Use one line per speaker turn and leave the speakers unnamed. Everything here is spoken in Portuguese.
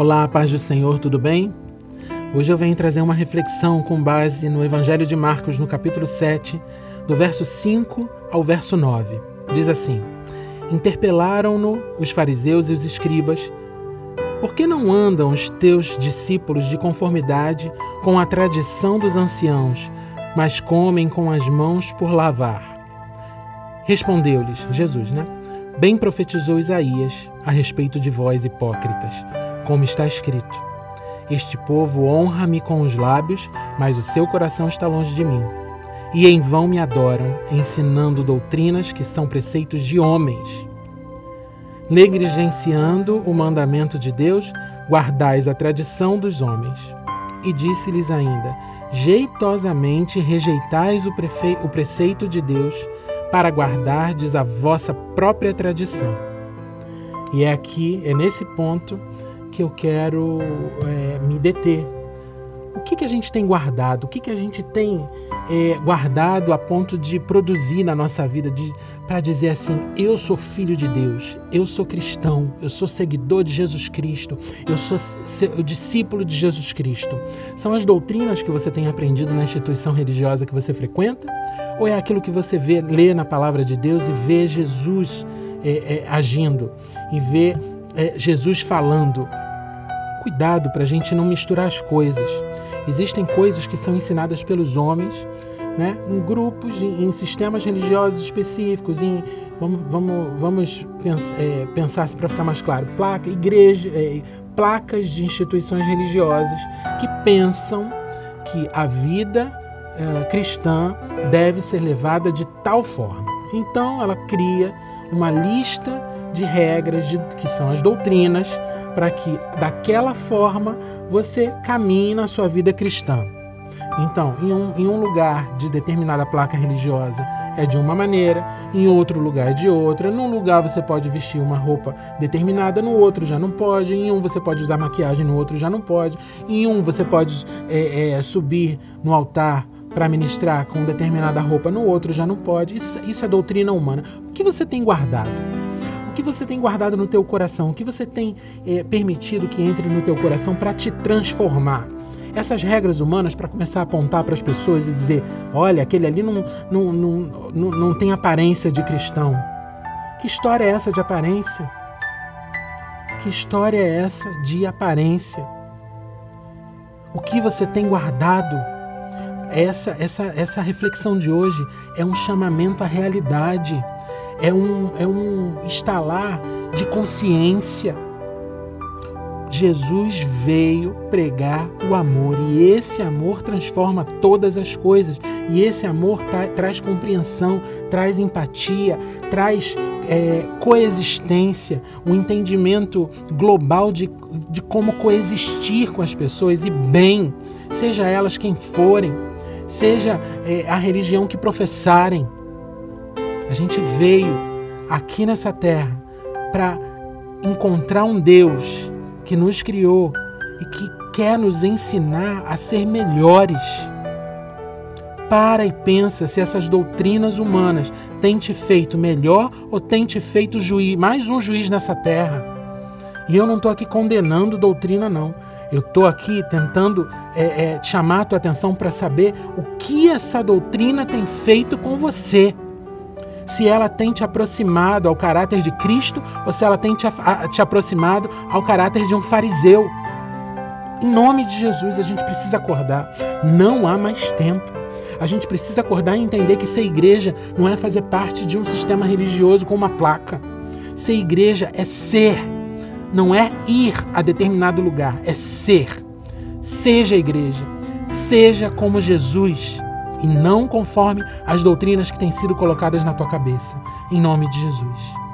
Olá, paz do Senhor, tudo bem? Hoje eu venho trazer uma reflexão com base no Evangelho de Marcos, no capítulo 7, do verso 5 ao verso 9. Diz assim: Interpelaram-no os fariseus e os escribas: Por que não andam os teus discípulos de conformidade com a tradição dos anciãos, mas comem com as mãos por lavar? Respondeu-lhes Jesus, né? Bem profetizou Isaías a respeito de vós, hipócritas, como está escrito: Este povo honra-me com os lábios, mas o seu coração está longe de mim. E em vão me adoram, ensinando doutrinas que são preceitos de homens. Negligenciando o mandamento de Deus, guardais a tradição dos homens. E disse-lhes ainda: Jeitosamente rejeitais o, o preceito de Deus para guardardes a vossa própria tradição. E é aqui, é nesse ponto que eu quero é, me deter. O que, que a gente tem guardado? O que, que a gente tem é, guardado a ponto de produzir na nossa vida para dizer assim: eu sou filho de Deus, eu sou cristão, eu sou seguidor de Jesus Cristo, eu sou discípulo de Jesus Cristo? São as doutrinas que você tem aprendido na instituição religiosa que você frequenta? Ou é aquilo que você vê, lê na palavra de Deus e vê Jesus é, é, agindo e vê é, Jesus falando? Cuidado para a gente não misturar as coisas. Existem coisas que são ensinadas pelos homens, né, em grupos, em, em sistemas religiosos específicos, em vamos, vamos, vamos é, pensar para ficar mais claro, placa, igreja, é, placas de instituições religiosas que pensam que a vida é, cristã deve ser levada de tal forma. Então ela cria uma lista de regras de, que são as doutrinas para que daquela forma você caminhe na sua vida cristã. Então, em um, em um lugar de determinada placa religiosa é de uma maneira, em outro lugar é de outra. Num lugar você pode vestir uma roupa determinada, no outro já não pode. Em um você pode usar maquiagem, no outro já não pode. Em um você pode é, é, subir no altar para ministrar com determinada roupa, no outro já não pode. Isso, isso é doutrina humana. O que você tem guardado? Que você tem guardado no teu coração? O que você tem é, permitido que entre no teu coração para te transformar? Essas regras humanas para começar a apontar para as pessoas e dizer: olha, aquele ali não, não, não, não, não tem aparência de cristão. Que história é essa de aparência? Que história é essa de aparência? O que você tem guardado? Essa, essa, essa reflexão de hoje é um chamamento à realidade, é um, é um estalar de consciência. Jesus veio pregar o amor e esse amor transforma todas as coisas. E esse amor tra traz compreensão, traz empatia, traz é, coexistência, um entendimento global de, de como coexistir com as pessoas e bem, seja elas quem forem seja é, a religião que professarem. A gente veio aqui nessa terra para encontrar um Deus que nos criou e que quer nos ensinar a ser melhores. Para e pensa se essas doutrinas humanas têm te feito melhor ou têm te feito juiz, mais um juiz nessa terra. E eu não estou aqui condenando doutrina, não. Eu estou aqui tentando é, é, chamar a tua atenção para saber o que essa doutrina tem feito com você. Se ela tem te aproximado ao caráter de Cristo ou se ela tem te, te aproximado ao caráter de um fariseu. Em nome de Jesus, a gente precisa acordar. Não há mais tempo. A gente precisa acordar e entender que ser igreja não é fazer parte de um sistema religioso com uma placa. Ser igreja é ser não é ir a determinado lugar, é ser. Seja igreja, seja como Jesus e não conforme as doutrinas que têm sido colocadas na tua cabeça. Em nome de Jesus.